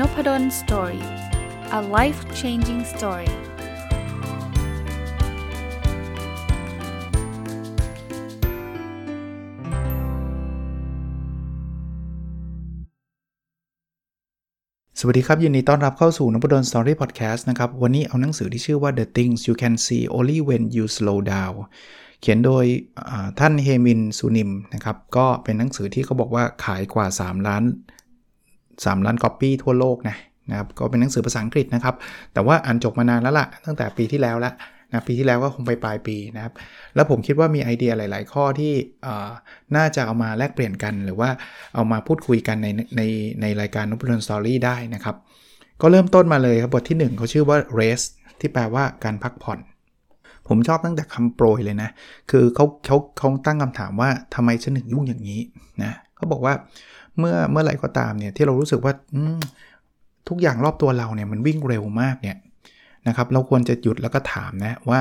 Nopadol Story a life changing story สวัสดีครับ ยินดีต้อนรับเข้าสู่นพดล Story Podcast นะครับ วันนี้เอาหนังสือที่ชื่อว่า The Things You Can See Only When You Slow Down เขียนโดยท่านเฮมินซูนิมนะครับ ก็เป็นหนังสือที่เขาบอกว่าขายกว่า 3 ล้าน 3 ล้านก๊อปปี้ทั่วโลกนะนะครับก็เป็นหนังสือภาษาอังกฤษนะครับ แต่ว่าอ่านจบมานานแล้วละ่ะ ตั้งแต่ปีที่แล้วละนะปีที่แล้วก็คงไปปลายปีนะครับ แล้วผมคิดว่ามีไอเดียหลาย ๆ ข้อที่น่าจะเอามาแลกเปลี่ยนกัน หรือว่าเอามาพูดคุยกันในในในรายการนุบลนสตอรี่ได้นะครับ ก็เริ่มต้นมาเลยครับบทที่ 1เขาชื่อว่า rest ที่แปลว่าการพักผ่อน ผมชอบตั้งแต่คำโปรยเลยนะ คือเขาเขาเขาตั้งคำถามว่าทำไมฉันถึงยุ่งอย่างนี้นะเขาบอกว่า เมื่อเมื่อไหร่ก็ตามเนี่ยที่เรารู้สึกว่าทุกอย่างรอบตัวเราเนี่ยมันวิ่งเร็วมากเนี่ยนะครับเราควรจะหยุดแล้วก็ถามนะว่า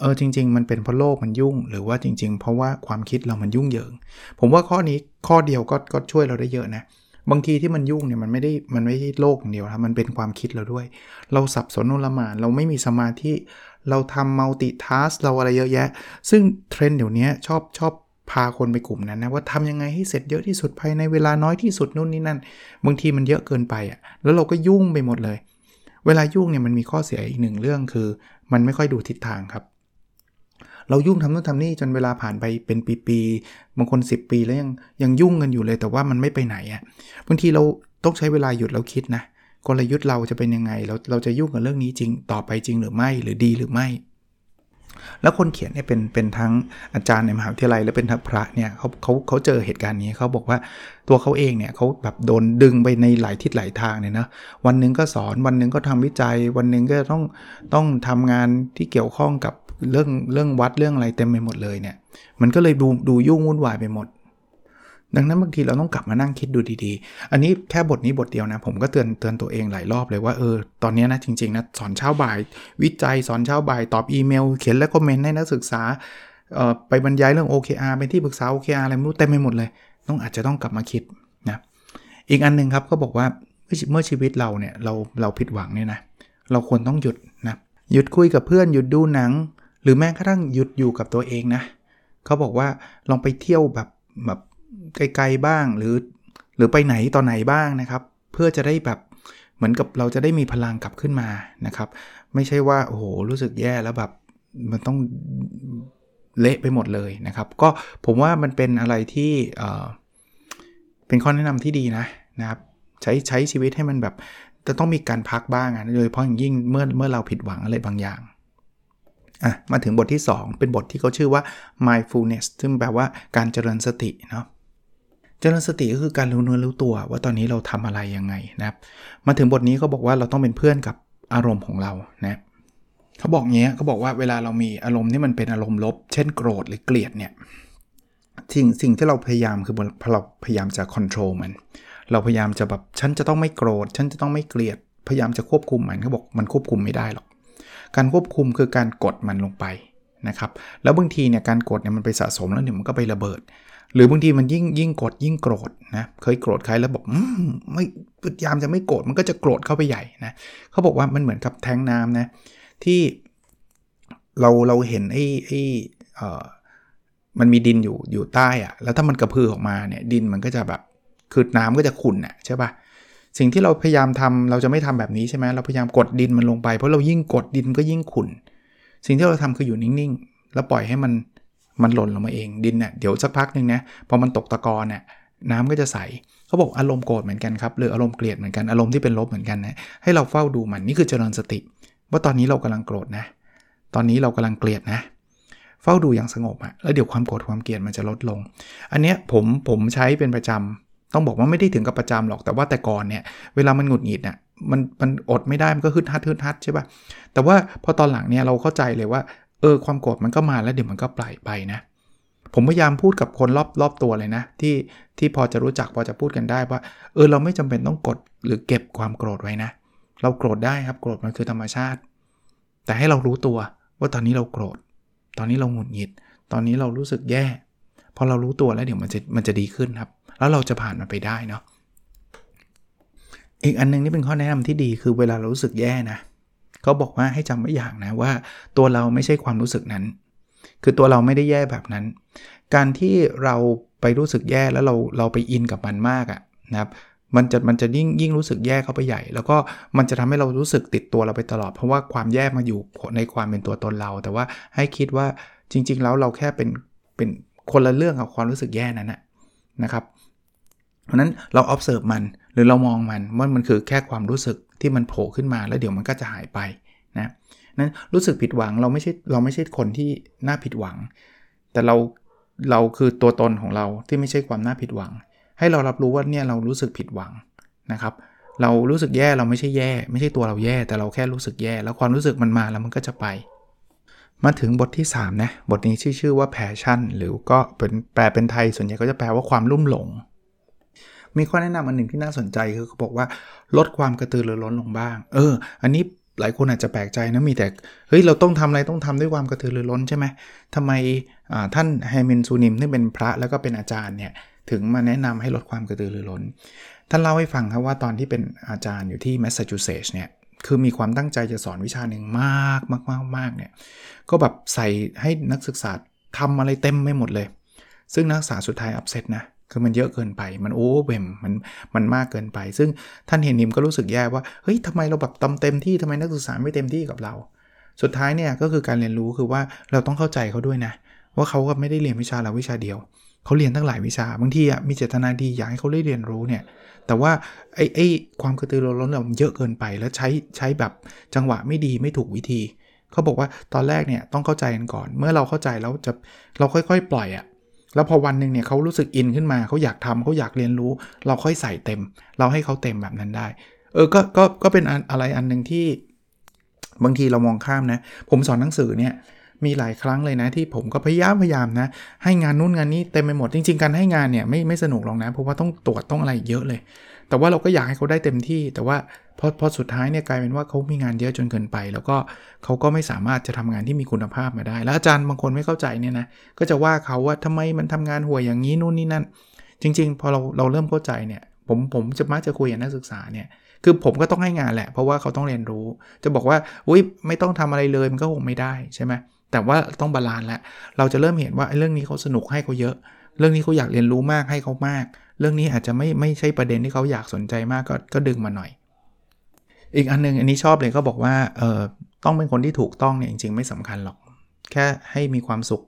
เออจริง ๆ มันเป็นเพราะโลกมันยุ่ง หรือว่าจริง ๆ เพราะว่าความคิดเรามันยุ่งเหยิง ผมว่าข้อนี้ข้อเดียวก็ก็ช่วยเราได้เยอะนะบางทีที่มันยุ่งเนี่ยมันไม่ได้มันไม่ใช่โลกอย่างเดียวนะมันเป็นความคิดเราด้วย เราสับสนโนลมานเราไม่มีสมาธิเราทำมัลติทัสเราอะไรเยอะแยะ ซึ่งเทรนด์เดี๋ยวนี้ชอบชอบ พาคนไปกลุ่มนั้นนะว่าทำยังไงให้เสร็จเยอะที่สุดภายในเวลาน้อยที่สุดนู่นนี่นั่น บางทีมันเยอะเกินไปอะ่ะแล้วเราก็ยุ่งไปหมดเลย เวลายุ่งเนี่ยมันมีข้อเสียอีกหนึ่งเรื่องคือ มันไม่ค่อยดูทิศทางครับเรายุ่งทำนู่นทำนี่จนเวลาผ่านไปเป็นปีๆ บางคน 10 ปีแล้วยังยังยุ่งกันอยู่เลยแต่ว่ามันไม่ไปไหนอะ่ะ บางทีเราต้องใช้เวลาหยุดแล้วคิดนะกลยุทธ์เราจะเป็นยังไง เราเราจะยุ่งกับเรื่องนี้จริงต่อไปจริงหรือไม่หรือดีหรือไม่ แล้วคนเขียนเนี่ยเป็นเป็นทั้งอาจารย์ในมหาวิทยาลัยและเป็นทั้งพระเนี่ยเขาเขาเขาเจอเหตุการณ์นี้เขาบอกว่าตัวเขาเองเนี่ยเขาแบบโดนดึงไปในหลายทิศหลายทางเนี่ยนะวันหนึ่งก็สอนวันหนึ่งก็ทำวิจัย วันหนึ่งก็ต้องต้องทำงานที่เกี่ยวข้องกับเรื่องเรื่องวัดเรื่องอะไรเต็มไปหมดเลยเนี่ยมันก็เลยดูดูยุ่งวุ่นวายไปหมด ดังนั้นบางทีเราต้องกลับมานั่งคิดดูดีๆ อันนี้แค่บทนี้บทเดียวนะ ผมก็เตือนเตือนตัวเองหลายรอบเลยว่าเออตอนนี้นะจริงๆนะสอนเช้าบ่าย วิจัยสอนเช้าบ่าย ตอบอีเมล เขียนและคอมเมนต์ให้นักศึกษาออไปบรรยายเรื่อง OKR เป็นที่ปรึกษา OKR อะไรไม่รู้เต็มไปหมดเลย ต้องอาจจะต้องกลับมาคิดนะอีกอันหนึ่งครับก็บอกว่าเมื่อชีวิตเราเนี่ยเราเราผิดหวังเนี่ยนะเราควรต้องหยุดนะหยุดคุยกับเพื่อนหยุดดูหนัง หรือแม้กระทั่งหยุดอยู่กับตัวเองนะเขาบอกว่าลองไปเที่ยวแบบแบบ ไกลๆบ้างหรือ หรือไปไหนตอนไหนบ้างนะครับ เพื่อจะได้แบบเหมือนกับเราจะได้มีพลังกลับขึ้นมานะครับ ไม่ใช่ว่าโอ้โหรู้สึกแย่แล้วแบบมันต้องเละไปหมดเลยนะครับ ก็ผมว่ามันเป็นอะไรที่เป็นข้อแนะนำที่ดีนะนะครับ ใช้ใช้ชีวิตให้มันแบบจะต้องมีการพักบ้างนะโดยเฉพาะอย่างยิ่งเมื่อเมื่อเราผิดหวังอะไรบางอย่างอะมาถึงบทที่ 2 เป็นบทที่เขาชื่อว่า mindfulness ซึ่งแปลว่าการเจริญสติเนาะ จริญสติก็คือการรู้เนื้อรู้ตัวว่าตอนนี้เราทำอะไรยังไงนะครับ มาถึงบทนี้เขาบอกว่าเราต้องเป็นเพื่อนกับอารมณ์ของเรานะเขาบอกเงี้ยเขาบอกว่าเวลาเรามีอารมณ์ที่มันเป็นอารมณ์ลบ เช่นโกรธหรือเกลียดเนี่ยสิ่งสิ่งที่เราพยายามคือเราพยายามจะควบคุมมัน เราพยายามจะแบบฉันจะต้องไม่โกรธ ฉันจะต้องไม่เกลียด พยายามจะควบคุมมันเขาบอกมันควบคุมไม่ได้หรอก การควบคุมคือการกดมันลงไปนะครับ แล้วบางทีเนี่ยการกดเนี่ยมันไปสะสมแล้วเนี่ยมันก็ไประเบิด หรือบางทีมันยิ่งยิ่งกดยิ่งโกรธนะเคยโกรธใครแล้วบอกอมไม่พยายามจะไม่โกรธมันก็จะโกรธเข้าไปใหญ่นะเขาบอกว่ามันเหมือนกับแทงน้ำนะที่เราเราเห็นไอ้ไอ้เอ่อมันมีดินอยู่อยู่ใต้อะแล้วถ้ามันกระพือออกมาเนี่ยดินมันก็จะแบบคือน้ำก็จะขุ่นอะใช่ปะสิ่งที่เราพยายามทำเราจะไม่ทำแบบนี้ใช่ไหมเราพยายามกดดินมันลงไปเพราะเรายิ่งกดดินก็ยิ่งขุ่นสิ่งที่เราทำคืออยู่นิ่งๆ แล้วปล่อยให้มัน มันหล่นลงมาเองดินเนะ่ยเดี๋ยวสักพักหนึ่งนะพอมันตกตะกอนเนี่ยน้ำก็จะใสเขาบอกอารมณ์โกรธเหมือนกันครับหรืออารมณ์เกลียดเหมือนกันอารมณ์ที่เป็นลบเหมือนกันนะให้เราเฝ้าดูมันนี่คือเจริญสติ ว่าตอนนี้เรากำลังโกรธนะ ตอนนี้เรากำลังเกลียดนะ เฝ้าดูอย่างสงบอะแล้วเดี๋ยวความโกรธความเกลียดมันจะลดลง อันเนี้ยผมผมใช้เป็นประจำต้องบอกว่าไม่ได้ถึงกับประจำหรอกแต่ว่าแต่ก่อนเนี่ยเวลามันหงุดหงิดเนี่ยมันมันอดไม่ได้มันก็ฮึดฮัดฮึดฮัดใช่ปะ่ะแต่ว่าพอตอนหลังเนี่ยเราเข้าใจเลยว่า เออความโกรธมันก็มาแล้วเดี๋ยวมันก็ปล่อยไปนะ ผมพยายามพูดกับคนรอบรอบตัวเลยนะ ที่ที่พอจะรู้จักพอจะพูดกันได้ว่าเออเราไม่จำเป็นต้องกดหรือเก็บความโกรธไว้นะ เราโกรธได้ครับโกรธมันคือธรรมชาติ แต่ให้เรารู้ตัวว่าตอนนี้เราโกรธ ตอนนี้เราหงุดหงิด ตอนนี้เรารู้สึกแย่พอเรารู้ตัวแล้วเดี๋ยวมันจะมันจะดีขึ้นครับ แล้วเราจะผ่านมันไปได้เนาะอีกอันนึงนี่เป็นข้อแนะนำที่ดีคือเวลาเรารู้สึกแย่นะเขาบอกว่าให้จำไว้อย่างนะว่า ตัวเราไม่ใช่ความรู้สึกนั้น คือตัวเราไม่ได้แย่แบบนั้น การที่เราไปรู้สึกแย่แล้วเราเราไปอินกับมันมากอะนะครับมันจะมันจะยิ่งยิ่งรู้สึกแย่เข้าไปใหญ่ แล้วก็มันจะทำให้เรารู้สึกติดตัวเราไปตลอด เพราะว่าความแย่มาอยู่ในความเป็นตัวตนเรา แต่ว่าให้คิดว่าจริง ๆ แล้วเราแค่เป็นเป็นคนละเรื่องกับความรู้สึกแย่นั้นนะครับ เพราะนั้นเรา observe มันหรือเรามองมันว่ามันคือแค่ความรู้สึก ที่มันโผล่ขึ้นมาแล้วเดี๋ยวมันก็จะหายไปนะนั้นรู้สึกผิดหวังเราไม่ใช่เราไม่ใช่คนที่น่าผิดหวัง แต่เราเราคือตัวตนของเราที่ไม่ใช่ความน่าผิดหวัง ให้เรารับรู้ว่าเนี่ยเรารู้สึกผิดหวังนะครับเรารู้สึกแย่เราไม่ใช่แย่ ไม่ใช่ตัวเราแย่แต่เราแค่รู้สึกแย่ แล้วความรู้สึกมันมาแล้วมันก็จะไป มาถึงบทที่3นะบทนี้ชื่อชื่อว่า passion หรือก็เป็นแปลเป็นไทยส่วนใหญ่ก็จะแปลว่าความลุ่มหลง มีข้อแนะนำอันหนึ่งที่น่าสนใจคือเขาบอกว่าลดความกระตือรือร้นลงบ้าง เออ อันนี้หลายคนอาจจะแปลกใจนะมีแต่เฮ้ยเราต้องทำอะไรต้องทำด้วยความกระตือรือร้นใช่ไหมทำไมท่านเฮมินซูนิมที่เป็นพระแล้วก็เป็นอาจารย์เนี่ยถึงมาแนะนำให้ลดความกระตือรือร้น ท่านเล่าให้ฟังครับว่าตอนที่เป็นอาจารย์อยู่ที่แมสซาชูเซตส์เนี่ยคือมีความตั้งใจจะสอนวิชาหนึ่งมากมากมากมากเนี่ยก็แบบใส่ให้นักศึกษาทำอะไรเต็มไปหมดเลย ซึ่งนักศึกษาสุดท้าย upset นะ คือมันเยอะเกินไป มัน overwhelm มันมันมากเกินไป ซึ่งท่านเฮมินก็รู้สึกแย่ว่า เฮ้ยทำไมเราแบบทำเต็มที่ทำไมนักศึกษาไม่เต็มที่กับเรา สุดท้ายเนี่ยก็คือการเรียนรู้คือว่าเราต้องเข้าใจเขาด้วยนะ ว่าเขาก็ไม่ได้เรียนวิชาเราวิชาเดียว เขาเรียนตั้งหลายวิชา บางทีอะมีเจตนาดีอยากให้เขาได้เรียนรู้เนี่ย แต่ว่าไอ้ไอ้ความกระตือรือร้นเราเยอะเกินไปแล้วใช้ใช้แบบจังหวะไม่ดีไม่ถูกวิธี เขาบอกว่าตอนแรกเนี่ยต้องเข้าใจกันก่อน เมื่อเราเข้าใจแล้วจะเราค่อย ๆ ปล่อยอะ แล้วพอวันหนึ่งเนี่ยเขารู้สึกอินขึ้นมาเขาอยากทำเขาอยากเรียนรู้ เราค่อยใส่เต็ม เราให้เขาเต็มแบบนั้นได้ เออก็ก็ก็เป็นอะไรอันหนึ่งที่ บางทีเรามองข้ามนะ ผมสอนหนังสือเนี่ยมีหลายครั้งเลยนะที่ผมก็พยายามพยายามนะ ให้งานนู้นงานนี้เต็มไปหมดจริง ๆ การให้งานเนี่ยไม่ไม่สนุกหรอกนะเพราะว่าต้องตรวจต้องอะไรเยอะเลย แต่ว่าเราก็อยากให้เขาได้เต็มที่ แต่ว่า พอพอสุดท้ายเนี่ยกลายเป็นว่าเขามีงานเยอะจนเกินไป แล้วก็เขาก็ไม่สามารถจะทำงานที่มีคุณภาพมาได้ แล้วอาจารย์บางคนไม่เข้าใจเนี่ยนะก็จะว่าเขาว่าทำไมมันทำงานห่วยอย่างนี้นู่นนี่นั่น จริง ๆ พอเราเราเริ่มเข้าใจเนี่ยผมผมจะมักจะคุยกับนักศึกษาเนี่ยคือผมก็ต้องให้งานแหละ เพราะว่าเขาต้องเรียนรู้ จะบอกว่าอุ้ยไม่ต้องทำอะไรเลยมันก็คงไม่ได้ใช่ไหมแต่ว่าต้อง balance แล้วเราจะเริ่มเห็นว่าเรื่องนี้เขาสนุกให้เขาเยอะ เรื่องนี้เขาอยากเรียนรู้มากให้เขามาก เรื่องนี้อาจจะไม่ไม่ใช่ประเด็นที่เขาอยากสนใจมากก็ก็ดึงมาหน่อย อีกอันนึงอันนี้ชอบเลยก็บอกว่าเออต้องเป็นคนที่ถูกต้องเนี่ยจริง ๆ ไม่สำคัญหรอก แค่ให้มีความสุข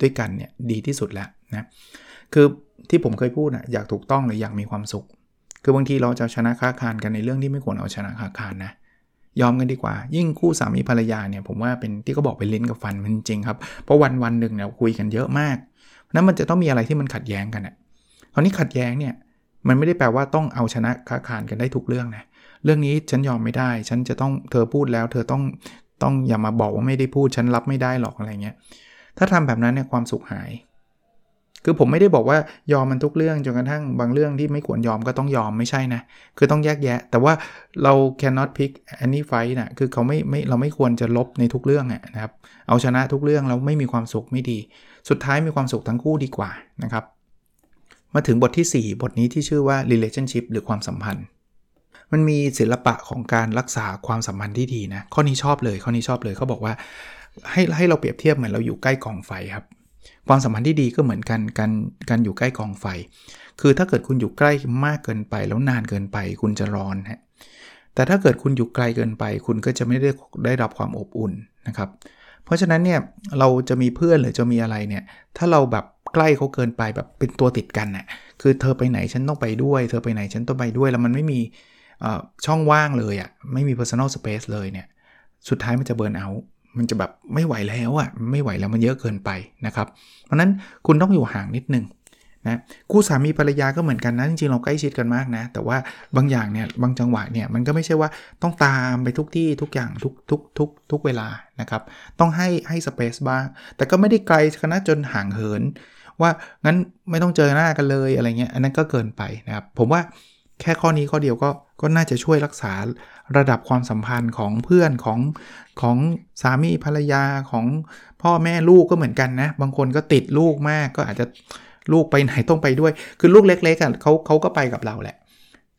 ด้วยกันเนี่ยดีที่สุดแล้วนะคือที่ผมเคยพูดนะอยากถูกต้องหรืออยากมีความสุข คือบางทีเราจะชนะค้าคานกันในเรื่องที่ไม่ควรเอาชนะค้าคานนะยอมกันดีกว่า ยิ่งคู่สามีภรรยาเนี่ยผมว่าเป็นที่เขาบอกเป็นลิ้นกับฟันมันจริงครับเพราะวันวันหนึ่งเนี่ยคุยกันเยอะมากนั้นมันจะต้องมีอะไรที่มันขัดแย้งกันอะคราวนี้ขัดแย้งเนี่ยมันไม่ได้แปลว่าต้องเอาชนะค้าคานกันได้ทุกเรื่องนะ เรื่องนี้ฉันยอมไม่ได้ ฉันจะต้องเธอพูดแล้ว เธอต้องต้องอย่ามาบอกว่าไม่ได้พูดฉันรับไม่ได้หรอกอะไรเงี้ยถ้าทำแบบนั้นเนี่ยความสุขหาย คือผมไม่ได้บอกว่ายอมมันทุกเรื่องจนกระทั่งบางเรื่องที่ไม่ควรยอมก็ต้องยอมไม่ใช่นะคือต้องแยกแยะ แต่ว่าเรา cannot pick any fight นะคือเขาไม่ไม่เราไม่ควรจะลบในทุกเรื่องนะครับเอาชนะทุกเรื่องแล้วไม่มีความสุขไม่ดี สุดท้ายมีความสุขทั้งคู่ดีกว่านะครับมาถึงบทที่ 4 บทนี้ที่ชื่อว่า relationship หรือความสัมพันธ์ มันมีศิลปะของการรักษาความสัมพันธ์ที่ดีนะ ข้อนี้ชอบเลย ข้อนี้ชอบเลยเขาบอกว่า ให้ให้เราเปรียบเทียบเหมือนเราอยู่ใกล้กองไฟครับ ความสัมพันธ์ที่ดีก็เหมือนกันการการอยู่ใกล้กองไฟ คือถ้าเกิดคุณอยู่ใกล้มากเกินไป แล้วนานเกินไป คุณจะร้อนฮะแต่ถ้าเกิดคุณอยู่ไกลเกินไป คุณก็จะไม่ได้ได้รับความอบอุ่นนะครับ เพราะฉะนั้นเนี่ยเราจะมีเพื่อนหรือจะมีอะไรเนี่ย ถ้าเราแบบใกล้เขาเกินไปแบบเป็นตัวติดกันน่ะคือเธอไปไหนฉันต้องไปด้วย เธอไปไหนฉันต้องไปด้วย แล้วมันไม่มี ช่องว่างเลยอะ่ะไม่มี personal space เลยเนี่ยสุดท้ายมันจะเบิร์นเอามันจะแบบไม่ไหวแล้วอะ่ะไม่ไหวแล้วมันเยอะเกินไปนะครับ เพราะนั้นคุณต้องอยู่ห่างนิดนึงนะคู่สามีภรรยาก็เหมือนกันนะจริงๆเราใกล้ชิดกันมากนะ แต่ว่าบางอย่างเนี่ยบางจังหวะเนี่ยมันก็ไม่ใช่ว่าต้องตามไปทุกที่ทุกอย่างทุกทุกทุกทุกเวลานะครับต้องให้ให้สเปซบ้าง แต่ก็ไม่ได้ไกลขนาดจนห่างเหิน ว่างั้นไม่ต้องเจอหน้ากันเลยอะไรเงี้ยอันนั้นก็เกินไปนะครับผมว่า แค่ข้อนี้ข้อเดียวก็ก็น่าจะช่วยรักษาระดับความสัมพันธ์ของเพื่อนของของสามีภรรยาของพ่อแม่ลูกก็เหมือนกันนะ บางคนก็ติดลูกมากก็อาจจะลูกไปไหนต้องไปด้วย คือลูกเล็กๆอะเขาเขาก็ไปกับเราแหละ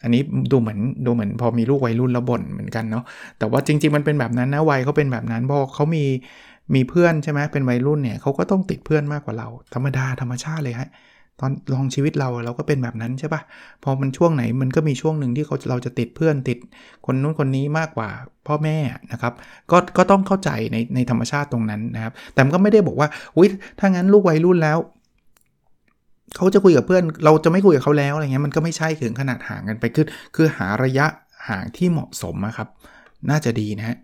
อันนี้ดูเหมือนดูเหมือนพอมีลูกวัยรุ่นแล้วบ่นเหมือนกันเนาะแต่ว่าจริง ๆ มันเป็นแบบนั้นนะวัยเขาเป็นแบบนั้นพอเขามีมีเพื่อนใช่ไหมเป็นวัยรุ่นเนี่ยเขาก็ต้องติดเพื่อนมากกว่าเรา ธรรมดาธรรมชาติเลยฮะ ตอนลองชีวิตเราเราก็เป็นแบบนั้นใช่ปะพอมันช่วงไหนมันก็มีช่วงหนึ่งที่เขาเราจะติดเพื่อนติดคนนู้นคนนี้มากกว่าพ่อแม่นะครับก็ก็ต้องเข้าใจในในธรรมชาติตรงนั้นนะครับ แต่มันก็ไม่ได้บอกว่าอุ้ยถ้างั้นลูกวัยรุ่นแล้วเขาจะคุยกับเพื่อน เราจะไม่คุยกับเขาแล้วอะไรเงี้ยมันก็ไม่ใช่ถึงขนาดห่างกันไปคือคือหาระยะห่างที่เหมาะสมนะครับ น่าจะดีนะฮะ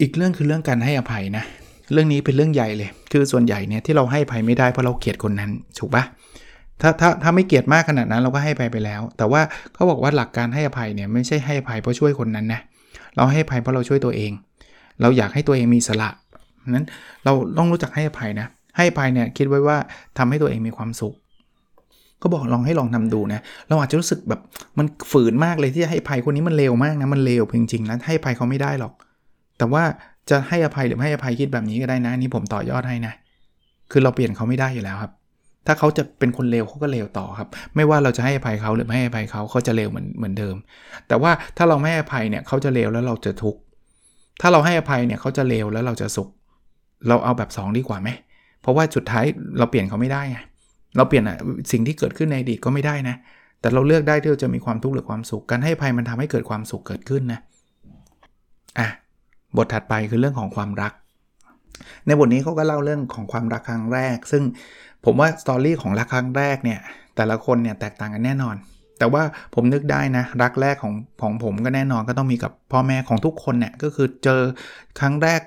อีกเรื่องคือเรื่องการให้อภัยนะเรื่องนี้เป็นเรื่องใหญ่เลย คือส่วนใหญ่เนี่ยที่เราให้อภัยไม่ได้เพราะเราเกลียดคนนั้น ถูกปะ ถ้าถ้าถ้าไม่เกลียดมากขนาดนั้นเราก็ให้ไปไปแล้ว แต่ว่าเขาบอกว่าหลักการให้อภัยเนี่ยไม่ใช่ให้อภัยเพราะช่วยคนนั้นนะเราให้อภัยเพราะเราช่วยตัวเอง เราอยากให้ตัวเองมีสละนั้นเราต้องรู้จักให้อภัยนะ ให้อภัยเนี่ยคิดไว้ว่าทำให้ตัวเองมีความสุข ก็บอกลองให้ลองทำดูนะ เราอาจจะรู้สึกแบบมันฝืนมากเลยที่จะให้อภัยคนนี้มันเลวมากนะมันเลวจริงๆนะให้อภัยเขาไม่ได้หรอก แต่ว่าจะให้อภัยหรือไม่ให้อภัยคิดแบบนี้ก็ได้นะนี่ผมต่อยอดให้นะ คือเราเปลี่ยนเขาไม่ได้อยู่แล้วครับ ถ้าเขาจะเป็นคนเลวเขาก็เลวต่อครับ ไม่ว่าเราจะให้อภัยเขาหรือไม่ให้อภัยเขาเขาจะเลวเหมือนเหมือนเดิม แต่ว่าถ้าเราไม่ให้อภัยเนี่ยเขาจะเลวแล้วเราจะทุกข์ถ้าเราให้อภัยเนี่ยเขาจะเลวแล้วเราจะสุข เราเอาแบบ 2 ดีกว่าไหมเพราะว่าสุดท้ายเราเปลี่ยนเขาไม่ได้ไงเราเปลี่ยนอะสิ่งที่เกิดขึ้นในอดีตก็ไม่ได้นะ แต่เราเลือกได้ที่เราจะมีความทุกข์หรือความสุขการให้อภัยมันทำให้เกิดความสุขเกิดขึ้นนะอะบทถัดไปคือเรื่องของความรัก ในบทนี้เขาก็เล่าเรื่องของความรักครั้งแรก ซึ่ง ผมว่าสตอรี่ของรักครั้งแรกเนี่ยแต่ละคนเนี่ยแตกต่างกันแน่นอน แต่ว่าผมนึกได้นะ รักแรกของของผมก็แน่นอนก็ต้องมีกับพ่อแม่ของทุกคนเนี่ยก็คือเจอครั้งแรก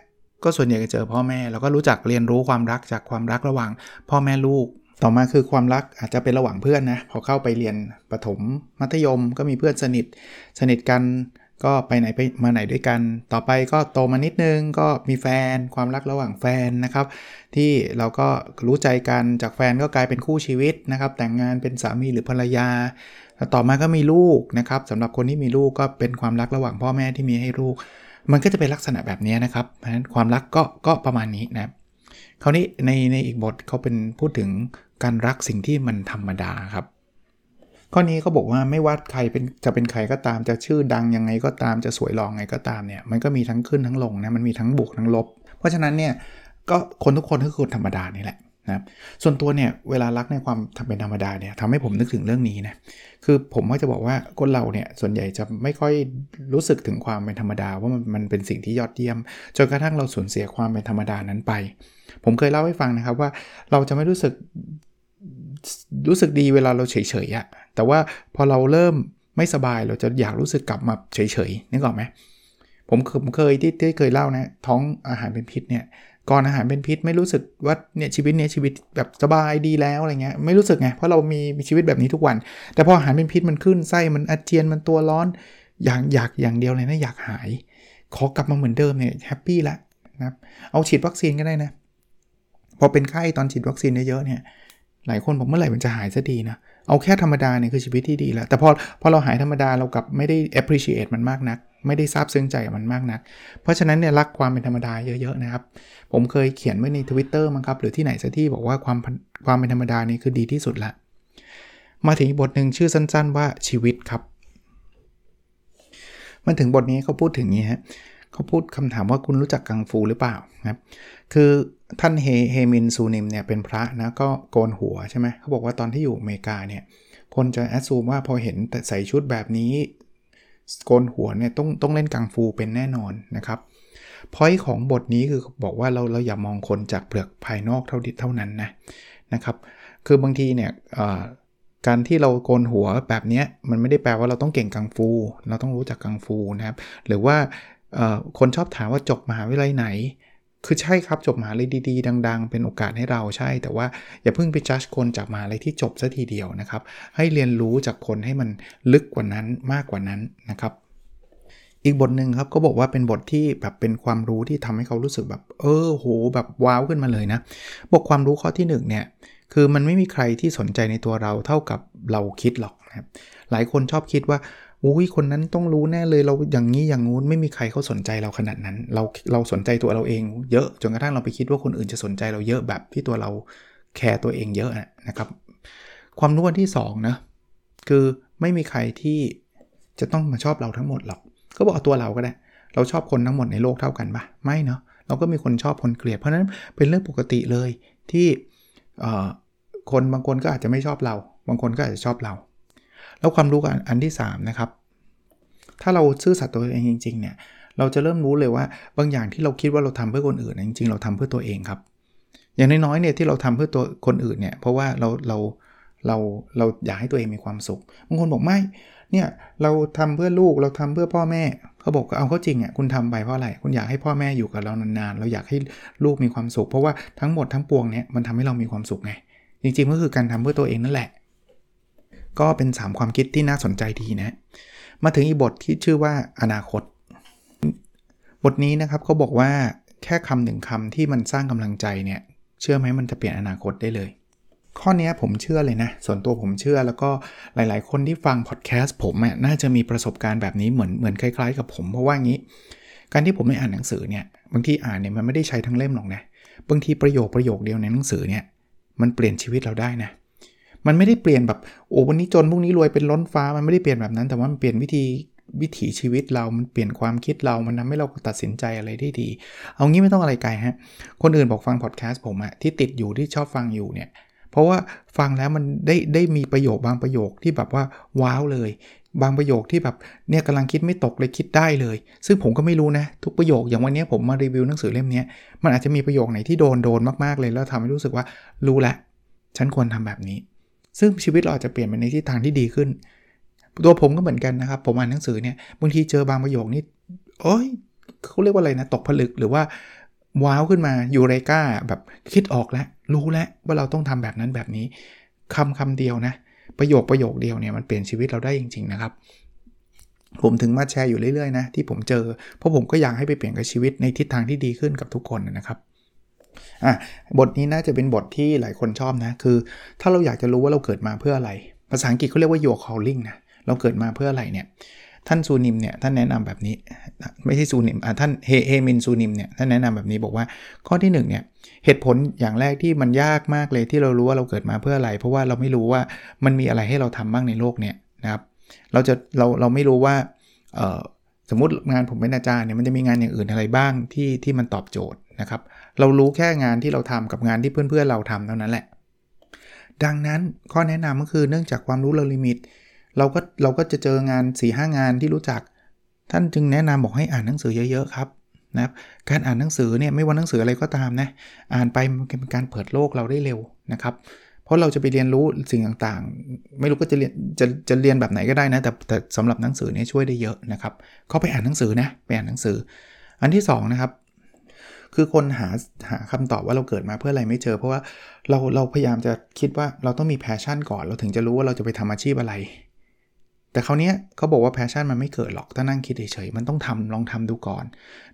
ก็ส่วนใหญ่จะเจอพ่อแม่แล้วก็รู้จักเรียนรู้ความรักจากความรักระหว่างพ่อแม่ลูก ต่อมาคือความรักอาจจะเป็นระหว่างเพื่อนนะพอเข้าไปเรียนประถมมัธยมก็มีเพื่อนสนิท สนิทกัน ก็ไปไหนไปมาไหนด้วยกัน ต่อไปก็โตมานิดนึงก็มีแฟนความรักระหว่างแฟนนะครับ ที่เราก็รู้ใจกันจากแฟนก็กลายเป็นคู่ชีวิตนะครับ แต่งงานเป็นสามีหรือภรรยา ต่อมาก็มีลูกนะครับสำหรับคนที่มีลูกก็เป็นความรักระหว่างพ่อแม่ที่มีให้ลูก มันก็จะเป็นลักษณะแบบนี้นะครับเพราะฉะนั้นความรักก็ก็ประมาณนี้นะคราวนี้ในในอีกบทเขาเป็นพูดถึงการรักสิ่งที่มันธรรมดาครับ ข้อนี้เขาบอกว่าไม่ว่าใครเป็นจะเป็นใครก็ตามจะชื่อดังยังไงก็ตามจะสวยหล่อไงก็ตามเนี่ยมันก็มีทั้งขึ้นทั้งลงนะมันมีทั้งบวกทั้งลบ เพราะฉะนั้นเนี่ยก็คนทุกคนก็คือคนธรรมดานี่แหละนะส่วนตัวเนี่ยเวลารักในความเป็นธรรมดาเนี่ยทำให้ผมนึกถึงเรื่องนี้นะคือผมก็จะบอกว่าคนเราเนี่ยส่วนใหญ่จะไม่ค่อยรู้สึกถึงความเป็นธรรมดาว่ามันมันเป็นสิ่งที่ยอดเยี่ยมจนกระทั่งเราสูญเสียความเป็นธรรมดานั้นไป ผมเคยเล่าให้ฟังนะครับว่าเราจะไม่รู้สึกรู้สึกดีเวลาเราเฉยๆอะ แต่ว่าพอเราเริ่มไม่สบายเราจะอยากรู้สึกกลับมาเฉยๆนึกออกไหมผมเคยที่ที่เคยเล่านะท้องอาหารเป็นพิษเนี่ยก่อนอาหารเป็นพิษไม่รู้สึกว่าเนี่ยชีวิตเนี้ยชีวิตแบบสบายดีแล้วอะไรเงี้ยไม่รู้สึกไงเพราะเรามีมีชีวิตแบบนี้ทุกวัน แต่พออาหารเป็นพิษมันคลื่นไส้มันอาเจียนมันตัวร้อนอยากอยากอย่างเดียวเลยนะอยากหาย ขอกลับมาเหมือนเดิมเนี่ย happy ละนะครับเอาฉีดวัคซีนก็ได้นะพอเป็นไข้ตอนฉีดวัคซีนเยอะๆเนี่ยหลายคนบอกเมื่อไหร่มันจะหายซะดีนะ เอาแค่ธรรมดาเนี่ยคือชีวิตที่ดีแล้ว แต่พอพอเราหายธรรมดาเรากลับไม่ได้ appreciate มันมากนัก ไม่ได้ซาบซึ้งใจกับมันมากนัก เพราะฉะนั้นเนี่ยรักความเป็นธรรมดาเยอะๆนะครับ ผมเคยเขียนไว้ใน Twitter มั้งครับ หรือที่ไหนสักที่บอกว่าความความเป็นธรรมดานี่คือดีที่สุดละ มาถึงบทหนึ่งชื่อสั้น ๆ ว่าชีวิตครับ มันถึงบทนี้เขาพูดถึงนี้ฮะเขาพูดคำถามว่าคุณรู้จักกังฟูหรือเปล่าครับ คือ ท่านเฮเฮมินซูนิมเนี่ยเป็นพระนะก็โกนหัวใช่ไหมเขาบอกว่าตอนที่อยู่อเมริกาเนี่ยคนจะแอดซูมว่าพอเห็นใส่ชุดแบบนี้ โกนหัวเนี่ยต้องต้องเล่นกังฟูเป็นแน่นอนนะครับพอยของบทนี้คือบอกว่าเราเราอย่ามองคนจากเปลือกภายนอกเท่าเท่านั้นนะนะครับ คือบางทีเนี่ยการที่เราโกนหัวแบบนี้มันไม่ได้แปลว่าเราต้องเก่งกังฟู เราต้องรู้จักกังฟูนะครับ หรือว่าคนชอบถามว่าจบมหาวิทยาลัยไหน คือใช่ครับจบมหาลัยดีๆ ดัง ๆ เป็นโอกาสให้เราใช่ แต่ว่าอย่าเพิ่งไปจัดคนจากมหาลัยที่จบซะทีเดียวนะครับ ให้เรียนรู้จากคนให้มันลึกกว่านั้นมากกว่านั้นนะครับ อีกบทหนึ่งครับก็บอกว่าเป็นบทที่แบบเป็นความรู้ที่ทำให้เขารู้สึกแบบ เออโหแบบว้าวขึ้นมาเลยนะบทความรู้ข้อที่1เนี่ยคือมันไม่มีใครที่สนใจในตัวเราเท่ากับเราคิดหรอกนะครับหลายคนชอบคิดว่า อุ้ยคนนั้นต้องรู้แน่เลยเราอย่างนี้อย่างงู้นไม่มีใครเขาสนใจเราขนาดนั้น เราเราสนใจตัวเราเอง เยอะจนกระทั่งเราไปคิดว่าคนอื่นจะสนใจเราเยอะแบบที่ตัวเราแคร์ตัวเองเยอะนะครับ ความรู้อันที่2นะคือไม่มีใครที่จะต้องมาชอบเราทั้งหมดหรอกก็บอกเอาตัวเราก็ได้ เราชอบคนทั้งหมดในโลกเท่ากันปะไม่เนาะเราก็มีคนชอบคนเกลียดเพราะนั้นเป็นเรื่องปกติเลยที่คนบางคนก็อาจจะไม่ชอบเรา บางคนก็อาจจะชอบเรา แล้วความรู้อันที่3นะครับถ้าเราซื่อสัตย์ตัวเองจริงๆเนี่ยเราจะเริ่มรู้เลยว่าบางอย่างที่เราคิดว่าเราทำเพื่อคนอื่นจริงๆ เราทำเพื่อตัวเองครับ อย่างน้อยๆเนี่ยที่เราทำเพื่อตัวคนอื่นเนี่ยเพราะว่าเราเราเราเราอยากให้ตัวเองมีความสุขบางคนบอกไม่เนี่ยเราทำเพื่อลูกเราทำเพื่อพ่อแม่เขาบอกเอาเข้าจริงอะคุณทำไปเพราะอะไรคุณอยากให้พ่อแม่อยู่กับเรานานๆ เราอยากให้ลูกมีความสุข เพราะว่าทั้งหมดทั้งปวงเนี่ยมันทำให้เรามีความสุขไงจริงๆก็คือการทำเพื่อตัวเองนั่นแหละ ก็เป็น 3 ความคิดที่น่าสนใจดีนะ มาถึงอีบทที่ชื่อว่าอนาคต บทนี้นะครับเขาบอกว่าแค่คำหนึ่งคำที่มันสร้างกำลังใจเนี่ย เชื่อไหมมันจะเปลี่ยนอนาคตได้เลย ข้อนี้ผมเชื่อเลยนะ ส่วนตัวผมเชื่อแล้วก็หลายๆ คนที่ฟังพอดแคสต์ผมน่าจะมีประสบการณ์แบบนี้เหมือนเหมือนคล้าย ๆ กับผมเพราะว่างี้ การที่ผมไม่อ่านหนังสือเนี่ยบางทีอ่านเนี่ยมันไม่ได้ใช้ทั้งเล่มหรอกนะบางทีประโยคประโยคเดียวในหนังสือเนี่ยมันเปลี่ยนชีวิตเราได้นะ มันไม่ได้เปลี่ยนแบบโอ้วันนี้จนพรุ่งนี้รวยเป็นล้นฟ้ามันไม่ได้เปลี่ยนแบบนั้น แต่ว่ามันเปลี่ยนวิธีวิถีชีวิตเรา มันเปลี่ยนความคิดเรา มันทาให้เราตัดสินใจอะไรได้ดี เอางี้ไม่ต้องอะไรไกลฮะ คนอื่นบอกฟังพอดแคสต์ผมอะที่ติดอยู่ที่ชอบฟังอยู่เนี่ย เพราะว่าฟังแล้วมันได้ได้มีประโยคบางประโยคที่แบบว่าว้าวเลย บางประโยคที่แบบเนี่ยกำลังคิดไม่ตกเลยคิดได้เลย ซึ่งผมก็ไม่รู้นะ ทุกประโยคอย่างวันนี้ผมมารีวิวหนังสือเล่มนี้มันอาจจะมีประโยคไหนที่โดนโดนมากๆเลยแล้วทำให้รู้สึกว่ารู้แล้วฉันควรทำแบบนี้ ซึ่งชีวิตเราจะเปลี่ยนไปในทิศทางที่ดีขึ้น ตัวผมก็เหมือนกันนะครับ ผมอ่านหนังสือเนี่ยบางทีเจอบางประโยคนี้โอ้ยเขาเรียกว่าอะไรนะตกผลึกหรือว่าว้าวขึ้นมายูเรกาแบบคิดออกแล้ว รู้แล้วว่าเราต้องทำแบบนั้นแบบนี้คำคำเดียวนะ ประโยคประโยคเดียวเนี่ยมันเปลี่ยนชีวิตเราได้จริง ๆ นะครับ ผมถึงมาแชร์อยู่เรื่อยๆนะที่ผมเจอ เพราะผมก็อยากให้ไปเปลี่ยนกับชีวิตในทิศทางที่ดีขึ้นกับทุกคนนะครับ อะบทนี้น่าจะเป็นบทที่หลายคนชอบนะ คือ ถ้าเราอยากจะรู้ว่าเราเกิดมาเพื่ออะไร ภาษาอังกฤษเขาเรียกว่า your calling นะ เราเกิดมาเพื่ออะไรเนี่ย ท่านซูนิมเนี่ย ท่านแนะนำแบบนี้ ไม่ใช่ซูนิมอ่าท่านเฮเฮมินซูนิมเนี่ย ท่านแนะนำแบบนี้บอกว่า ข้อที่1เนี่ย เหตุผลอย่างแรกที่มันยากมากเลยที่เรารู้ว่าเราเกิดมาเพื่ออะไร เพราะว่าเราไม่รู้ว่ามันมีอะไรให้เราทำบ้างในโลกเนี่ยนะครับ เราจะ เรา เราไม่รู้ว่า เออสมมติงานผมเป็นอาจารย์เนี่ยมันจะมีงานอย่างอื่นอะไรบ้างที่ที่มันตอบโจทย์นะครับ เรารู้แค่งานที่เราทำกับงานที่เพื่อนๆเราทำเท่านั้นแหละ ดังนั้นข้อแนะนำก็คือเนื่องจากความรู้เราลิมิต เราก็เราก็จะเจองาน4ีหงานที่รู้จัก ท่านจึงแนะนำบอกให้อ่านหนังสือเยอะๆครับนะครับการอ่านหนังสือเนี่ยไม่ว่าหนังสืออะไรก็ตามนะอ่านไปมันเป็นการเปิดโลกเราได้เร็วนะครับ เพราะเราจะไปเรียนรู้สิ่งต่างๆ ไม่รู้ก็จะเรียนจะจะเรียนแบบไหนก็ได้นะแต่แต่สำหรับหนังสือเนี่ยช่วยได้เยอะนะครับ เขาไปอ่านหนังสือนะไปอ่านหนังสือ อันที่2นะครับ คือคนหาหาคำตอบว่าเราเกิดมาเพื่ออะไรไม่เจอ เพราะว่าเราเราพยายามจะคิดว่าเราต้องมี passion ก่อน เราถึงจะรู้ว่าเราจะไปทำอาชีพอะไร แต่คราวนี้เขาบอกว่า passion มันไม่เกิดหรอกถ้านั่งคิดเฉยๆมันต้องทำลองทำดูก่อน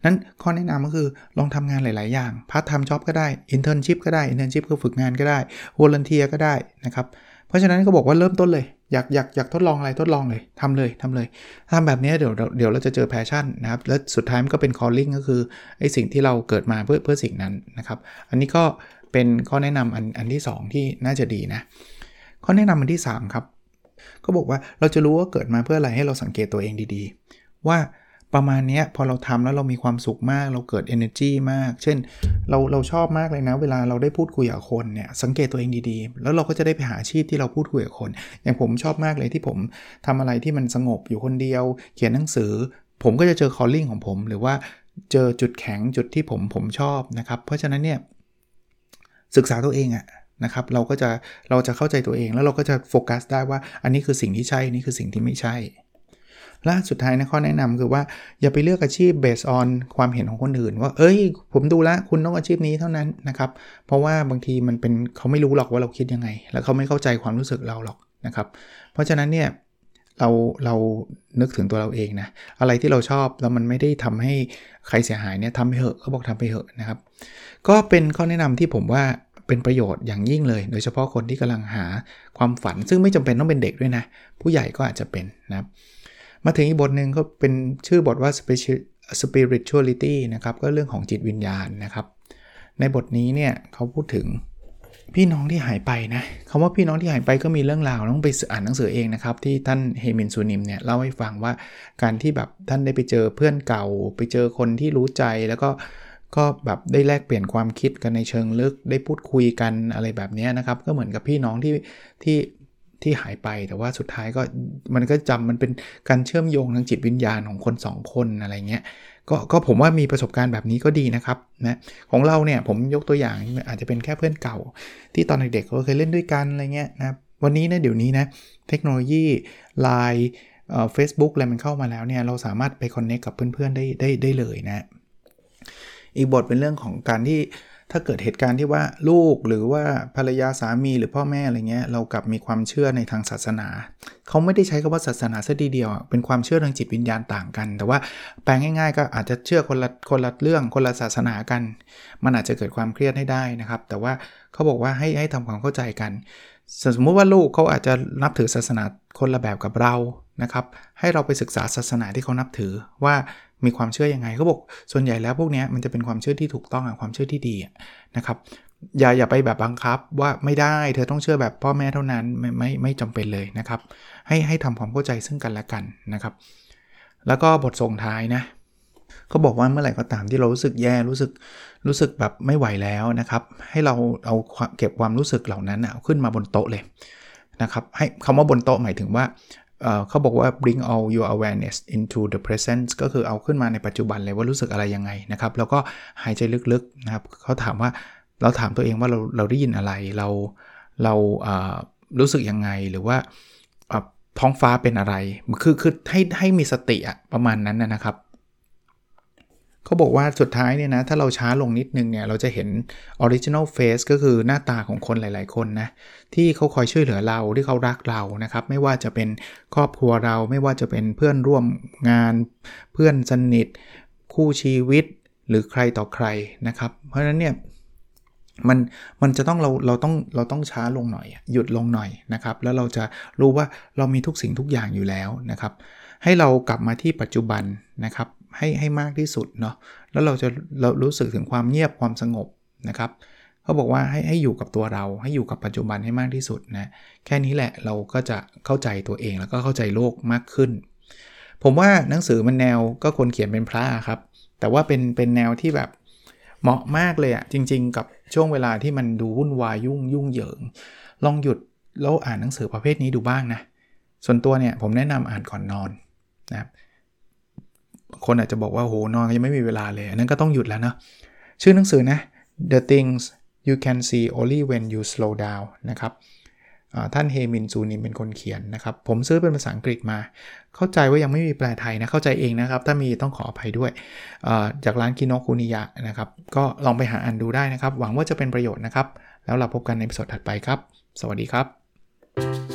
นั้นข้อแนะนำก็คือลองทำงานหลาย ๆ อย่าง part-time job ก็ได้ internship ก็ได้ internship คือฝึกงานก็ได้ volunteer ก็ได้นะครับ เพราะฉะนั้นก็บอกว่าเริ่มต้นเลย อยากอยากอยากทดลองอะไรทดลองเลยทำเลยทำเลยทำแบบนี้เดี๋ยวเดี๋ยวเราจะเจอ passion นะครับ แล้วสุดท้ายมันก็เป็น calling ก็คือไอ้สิ่งที่เราเกิดมาเพื่อเพื่อสิ่งนั้นนะครับ อันนี้ก็เป็นข้อแนะนำอันอันที่ 2 ที่น่าจะดีนะ ข้อแนะนำอันที่ 3 ครับ ก็บอกว่าเราจะรู้ว่าเกิดมาเพื่ออะไรให้เราสังเกตตัวเองดีๆ ว่า ประมาณนี้พอเราทำแล้วเรามีความสุขมาก เราเกิด energy มาก เช่น เราเราชอบมากเลยนะ เวลาเราได้พูดคุยกับคนเนี่ยสังเกตตัวเองดีๆ แล้วเราก็จะได้ไปหาอาชีพที่เราพูดคุยกับคน อย่างผมชอบมากเลยที่ผมทำอะไรที่มันสงบอยู่คนเดียว เขียนหนังสือ ผมก็จะเจอ calling ของผม หรือว่าเจอจุดแข็งจุดที่ผมผมชอบนะครับ เพราะฉะนั้นเนี่ยศึกษาตัวเองอะนะครับเราก็จะเราจะเข้าใจตัวเองแล้วเราก็จะโฟกัสได้ว่าอันนี้คือสิ่งที่ใช่นี่คือสิ่งที่ไม่ใช่ และสุดท้ายนะข้อแนะนำคือว่าอย่าไปเลือกอาชีพเบสออนความเห็นของคนอื่น ว่าเอ้ย ผมดูแลคุณต้องอาชีพนี้เท่านั้นนะครับ เพราะว่าบางทีมันเป็นเขาไม่รู้หรอกว่าเราคิดยังไง แล้วเขาไม่เข้าใจความรู้สึกเราหรอกนะครับ เพราะฉะนั้นเนี่ยเราเรานึกถึงตัวเราเองนะอะไรที่เราชอบแล้วมันไม่ได้ทำให้ใครเสียหายเนี่ยทำไปเหอะเขาบอกทำไปเหอะนะครับ ก็เป็นข้อแนะนำที่ผมว่าเป็นประโยชน์อย่างยิ่งเลย โดยเฉพาะคนที่กำลังหาความฝัน ซึ่งไม่จำเป็นต้องเป็นเด็กด้วยนะ ผู้ใหญ่ก็อาจจะเป็นนะครับ มาถึงอีกบทหนึ่งก็เป็นชื่อบทว่า spirituality นะครับ ก็เรื่องของจิตวิญญาณนะครับ ในบทนี้เนี่ยเขาพูดถึงพี่น้องที่หายไปนะคำว่าพี่น้องที่หายไปก็มีเรื่องราวต้องไปอ่านหนังสือเองนะครับ ที่ท่านเฮมินซูนิมเนี่ยเล่าให้ฟังว่าการที่แบบท่านได้ไปเจอเพื่อนเก่า ไปเจอคนที่รู้ใจแล้วก็ก็แบบได้แลกเปลี่ยนความคิดกันในเชิงลึกได้พูดคุยกันอะไรแบบนี้นะครับ ก็เหมือนกับพี่น้องที่ที่ ที่หายไปแต่ว่าสุดท้ายก็มันก็จำมันเป็นการเชื่อมโยงทางจิตวิญญาณของคน 2 คนอะไรเงี้ยก็ก็ผมว่ามีประสบการณ์แบบนี้ก็ดีนะครับนะของเราเนี่ยผมยกตัวอย่างอาจจะเป็นแค่เพื่อนเก่า ที่ตอนเด็กๆเราเคยเล่นด้วยกันอะไรเงี้ยนะวันนี้นะเดี๋ยวนี้นะเทคโนโลยีไลน์เฟซบุ๊กอะไรมันเข้ามาแล้วเนี่ยเราสามารถไปคอนเนคกับเพื่อนๆได้ได้ได้เลยนะ อีกบทเป็นเรื่องของการที่ ถ้าเกิดเหตุการณ์ที่ว่าลูกหรือว่าภรรยาสามีหรือพ่อแม่อะไรเงี้ยเรากลับมีความเชื่อในทางศาสนา เขาไม่ได้ใช้คำว่าศาสนาซะดีเดียวเป็นความเชื่อทางจิตวิญญาณต่างกัน แต่ว่าแปลงง่าย ๆ ก็อาจจะเชื่อคนละคนละเรื่องคนละศาสนากัน มันอาจจะเกิดความเครียดให้ได้นะครับ แต่ว่าเขาบอกว่าให้ให้ทำความเข้าใจกัน สมมุติว่าลูกเขาอาจจะนับถือศาสนาคนละแบบกับเรานะครับ ให้เราไปศึกษาศาสนาที่เขานับถือว่า มีความเชื่ออยังไงเขาบอกส่วนใหญ่แล้วพวกนี้มันจะเป็นความเชื่อที่ถูกต้องความเชื่อที่ดีนะครับอย่าอย่าไปแบบบังคับว่าไม่ได้เธอต้องเชื่อแบบพ่อแม่เท่านั้นไม่ไม่ไม่จำเป็นเลยนะครับ ให้ให้ทำความเข้าใจซึ่งกันและกันนะครับ แล้วก็บทส่งท้ายนะเขาบอกว่าเมื่อไหร่ก็ตามที่เรารู้สึกแย่รู้สึกรู้สึกแบบไม่ไหวแล้วนะครับ ให้เราเอาเก็บความรู้สึกเหล่านั้นเอาขึ้นมาบนโต๊ะเลยนะครับให้คำว่าบนโต๊ะหมายถึงว่า เขาบอกว่า bring all your awareness into the present ก็คือเอาขึ้นมาในปัจจุบันเลยว่ารู้สึกอะไรยังไงนะครับ แล้วก็หายใจลึกๆนะครับเขาถามว่าเราถามตัวเองว่าเราเราได้ยินอะไรเราเรารู้สึกยังไงหรือว่าท้องฟ้าเป็นอะไร คือคือให้ให้มีสติอะประมาณนั้นนะครับ เขาบอกว่าสุดท้ายเนี่ยนะ ถ้าเราช้าลงนิดนึงเนี่ย เราจะเห็น original face ก็คือหน้าตาของคนหลายๆ คนนะ ที่เขาคอยช่วยเหลือเราที่เขารักเรานะครับ ไม่ว่าจะเป็นครอบครัวเราไม่ว่าจะเป็นเพื่อนร่วมงาน เพื่อนสนิท คู่ชีวิตหรือใครต่อใครนะครับ เพราะฉะนั้นเนี่ยมันมันจะต้องเราเราต้องเราต้องช้าลงหน่อย หยุดลงหน่อยนะครับ แล้วเราจะรู้ว่าเรามีทุกสิ่งทุกอย่างอยู่แล้วนะครับ ให้เรากลับมาที่ปัจจุบันนะครับ ให้ให้มากที่สุดเนาะแล้วเราจะเรารู้สึกถึงความเงียบความสงบนะครับเขาบอกว่าให้ให้อยู่กับตัวเรา ให้อยู่กับปัจจุบันให้มากที่สุดนะแค่นี้แหละเราก็จะเข้าใจตัวเองแล้วก็เข้าใจโลกมากขึ้น ผมว่าหนังสือมันแนวก็คนเขียนเป็นพระครับ แต่ว่าเป็นเป็นแนวที่แบบเหมาะมากเลยอะจริง ๆ กับช่วงเวลาที่มันดูวุ่นวายยุ่งยุ่งเหยิง ลองหยุดแล้วอ่านหนังสือประเภทนี้ดูบ้างนะส่วนตัวเนี่ยผมแนะนำอ่านก่อนนอนนะครับ คนอาจจะบอกว่าโหนอนยังไม่มีเวลาเลยนั้นก็ต้องหยุดแล้วนะชื่อหนังสือนะ The Things You Can See Only When You Slow Down นะครับท่านเฮมินซูนิมเป็นคนเขียนนะครับ ผมซื้อเป็นภาษาอังกฤษมา เข้าใจว่ายังไม่มีแปลไทยนะ เข้าใจเองนะครับ ถ้ามีต้องขออภัยด้วย จากร้านกินโนคุนิยะนะครับ ก็ลองไปหาอ่านดูได้นะครับ หวังว่าจะเป็นประโยชน์นะครับ แล้วเราพบกันในสดถัดไปครับ สวัสดีครับ